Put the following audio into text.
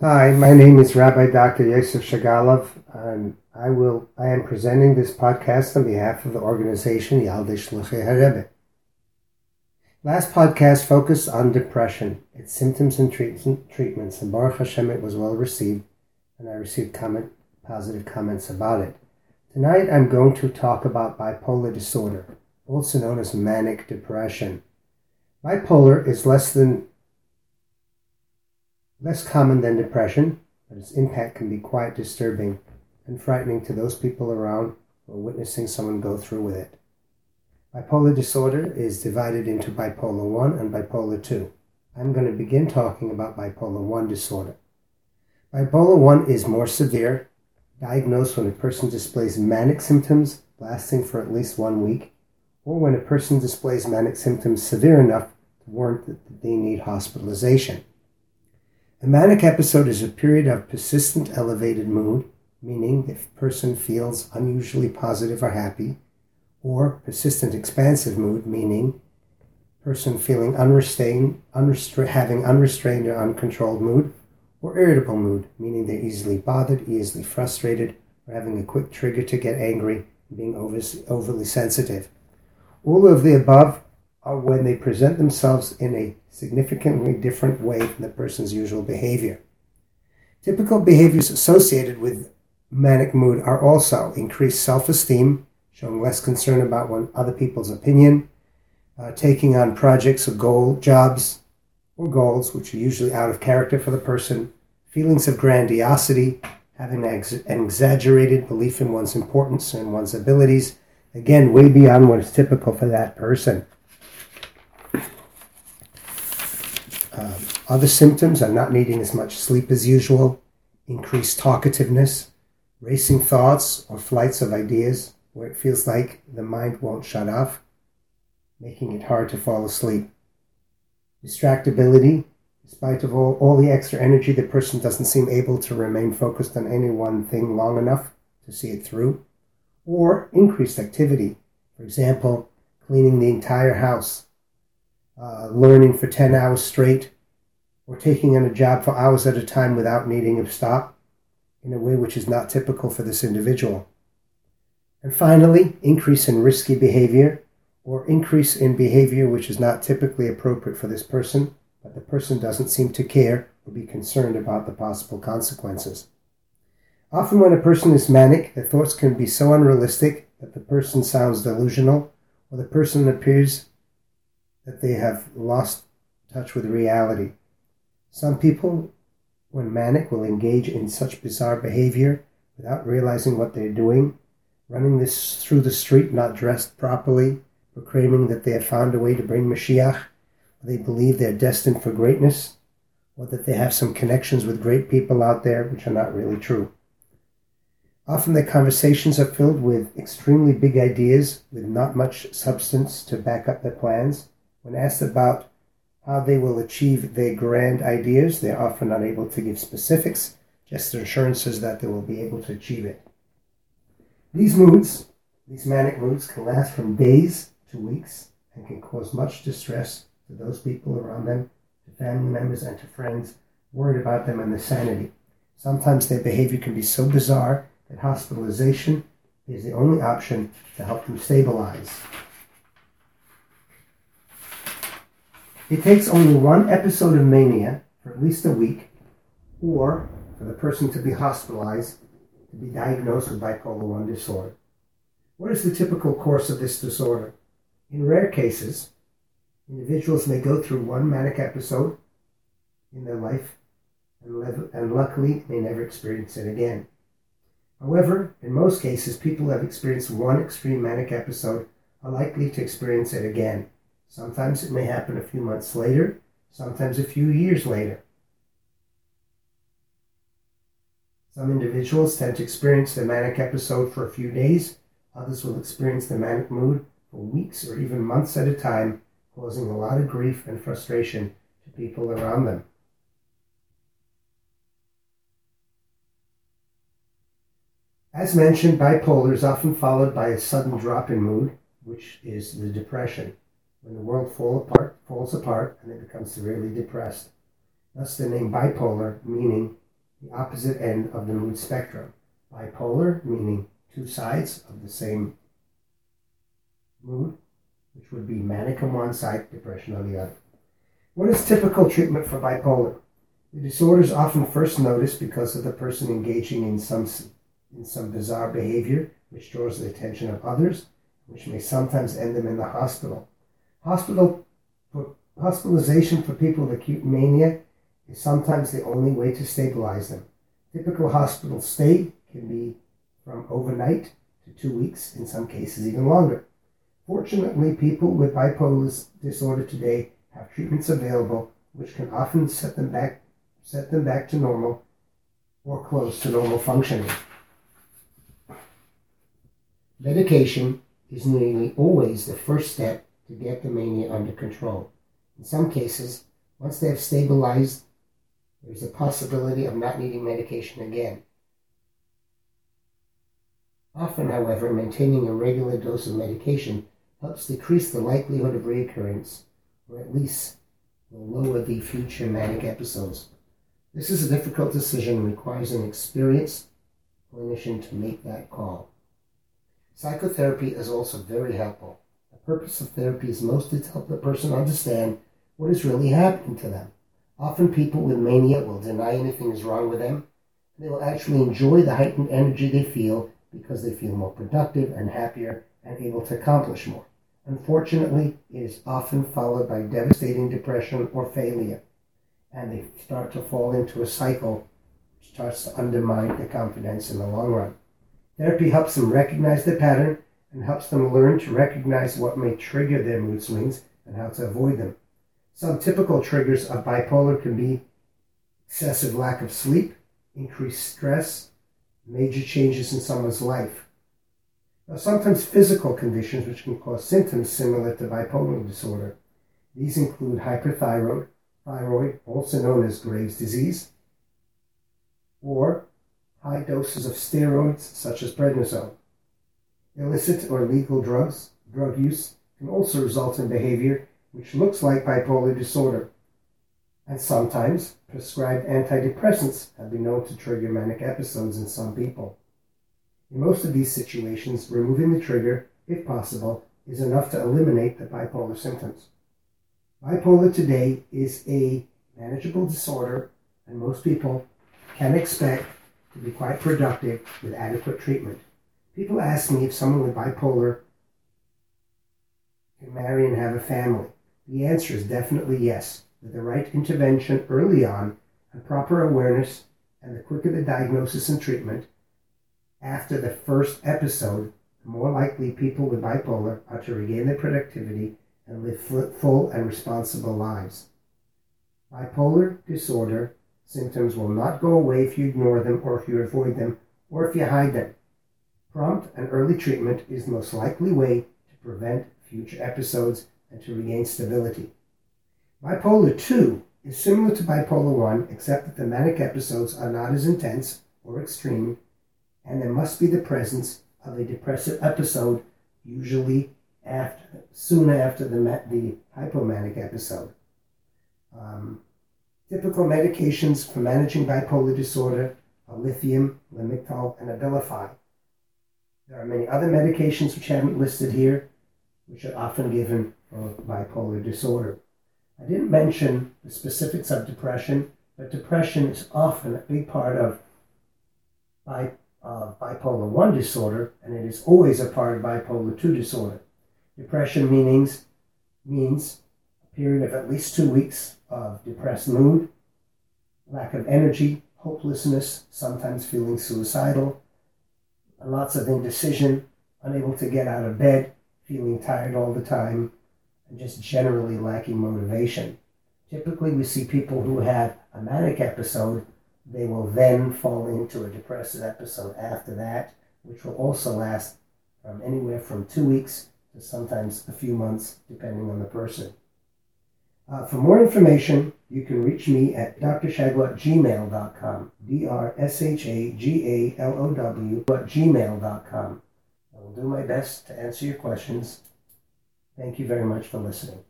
Hi, my name is Rabbi Dr. Yosef Shagalov, and I will I am presenting this podcast on behalf of the organization Yaldei Shluchei Harebbe. Last podcast focused on depression, its symptoms and treatments, and Baruch Hashem it was well received, and I received comment, positive comments about it. Tonight I'm going to talk about bipolar disorder, also known as manic depression. Bipolar is less than less common than depression, but its impact can be quite disturbing and frightening to those people around are witnessing someone go through with it. Bipolar disorder is divided into bipolar 1 and bipolar 2. I'm going to begin talking about bipolar 1 disorder. Bipolar 1 is more severe, diagnosed when a person displays manic symptoms lasting for at least one week, or when a person displays manic symptoms severe enough to warrant that they need hospitalization. A manic episode is a period of persistent elevated mood, meaning the person feels unusually positive or happy, or persistent expansive mood, meaning person feeling unrestrained, unrestra- having unrestrained or uncontrolled mood, or irritable mood, meaning they're easily bothered, easily frustrated, or having a quick trigger to get angry, being over- overly sensitive. All of the above are when they present themselves in a significantly different way from the person's usual behavior. Typical behaviors associated with manic mood are also increased self esteem, showing less concern about one, other people's opinion, uh, taking on projects or goal jobs or goals which are usually out of character for the person, feelings of grandiosity, having an exaggerated belief in one's importance and one's abilities, again, way beyond what is typical for that person. Other symptoms are not needing as much sleep as usual, increased talkativeness, racing thoughts or flights of ideas where it feels like the mind won't shut off, making it hard to fall asleep. Distractibility, despite of all, all the extra energy, the person doesn't seem able to remain focused on any one thing long enough to see it through. Or increased activity, for example, cleaning the entire house, uh, learning for 10 hours straight, or taking on a job for hours at a time without needing a stop in a way which is not typical for this individual. And finally, increase in risky behavior or increase in behavior which is not typically appropriate for this person, but the person doesn't seem to care or be concerned about the possible consequences. Often, when a person is manic, the thoughts can be so unrealistic that the person sounds delusional or the person appears that they have lost touch with reality. Some people, when manic, will engage in such bizarre behavior without realizing what they're doing, running this through the street not dressed properly, proclaiming that they have found a way to bring Mashiach, they believe they're destined for greatness, or that they have some connections with great people out there, which are not really true. Often their conversations are filled with extremely big ideas with not much substance to back up their plans, when asked about how they will achieve their grand ideas, they are often unable to give specifics, just assurances that they will be able to achieve it. These moods, these manic moods, can last from days to weeks and can cause much distress to those people around them, to family members, and to friends worried about them and their sanity. Sometimes their behavior can be so bizarre that hospitalization is the only option to help them stabilize. It takes only one episode of mania for at least a week, or for the person to be hospitalized to be diagnosed with bipolar 1 disorder. What is the typical course of this disorder? In rare cases, individuals may go through one manic episode in their life and, and luckily may never experience it again. However, in most cases, people who have experienced one extreme manic episode are likely to experience it again. Sometimes it may happen a few months later, sometimes a few years later. Some individuals tend to experience the manic episode for a few days, others will experience the manic mood for weeks or even months at a time, causing a lot of grief and frustration to people around them. As mentioned, bipolar is often followed by a sudden drop in mood, which is the depression when the world fall apart, falls apart and they become severely depressed. Thus the name bipolar, meaning the opposite end of the mood spectrum. Bipolar, meaning two sides of the same mood, which would be manic on one side, depression on the other. What is typical treatment for bipolar? The disorder is often first noticed because of the person engaging in some, in some bizarre behavior which draws the attention of others, which may sometimes end them in the hospital. Hospital hospitalization for people with acute mania is sometimes the only way to stabilize them. Typical hospital stay can be from overnight to two weeks, in some cases even longer. Fortunately, people with bipolar disorder today have treatments available which can often set them back set them back to normal or close to normal functioning. Medication is nearly always the first step to get the mania under control. In some cases, once they have stabilized, there's a possibility of not needing medication again. Often, however, maintaining a regular dose of medication helps decrease the likelihood of reoccurrence, or at least will lower the future manic episodes. This is a difficult decision and requires an experienced clinician to make that call. Psychotherapy is also very helpful. The purpose of therapy is mostly to help the person understand what is really happening to them. Often people with mania will deny anything is wrong with them. They will actually enjoy the heightened energy they feel because they feel more productive and happier and able to accomplish more. Unfortunately, it is often followed by devastating depression or failure, and they start to fall into a cycle which starts to undermine their confidence in the long run. Therapy helps them recognize the pattern and helps them learn to recognize what may trigger their mood swings and how to avoid them. Some typical triggers of bipolar can be excessive lack of sleep, increased stress, major changes in someone's life. Now, sometimes physical conditions which can cause symptoms similar to bipolar disorder. These include hyperthyroid, thyroid, also known as Graves' disease, or high doses of steroids such as prednisone. Illicit or legal drugs, drug use, can also result in behavior which looks like bipolar disorder. And sometimes prescribed antidepressants have been known to trigger manic episodes in some people. In most of these situations, removing the trigger, if possible, is enough to eliminate the bipolar symptoms. Bipolar today is a manageable disorder, and most people can expect to be quite productive with adequate treatment. People ask me if someone with bipolar can marry and have a family. The answer is definitely yes. With the right intervention early on and proper awareness, and the quicker the diagnosis and treatment, after the first episode, the more likely people with bipolar are to regain their productivity and live full and responsible lives. Bipolar disorder symptoms will not go away if you ignore them or if you avoid them or if you hide them. Prompt and early treatment is the most likely way to prevent future episodes and to regain stability. Bipolar 2 is similar to bipolar 1 except that the manic episodes are not as intense or extreme and there must be the presence of a depressive episode, usually after, soon after the, the hypomanic episode. Um, typical medications for managing bipolar disorder are lithium, Lamictal, and Abilify. There are many other medications which haven't listed here, which are often given for bipolar disorder. I didn't mention the specifics of depression, but depression is often a big part of bipolar uh, bipolar 1 disorder, and it is always a part of bipolar 2 disorder. Depression meanings, means a period of at least two weeks of depressed mood, lack of energy, hopelessness, sometimes feeling suicidal, lots of indecision, unable to get out of bed, feeling tired all the time, and just generally lacking motivation. Typically, we see people who have a manic episode they will then fall into a depressive episode after that, which will also last from anywhere from two weeks to sometimes a few months, depending on the person. Uh, for more information, you can reach me at drshagalow at gmail.com. D-R-S-H-A-G-A-L-O-W at gmail.com. I will do my best to answer your questions. Thank you very much for listening.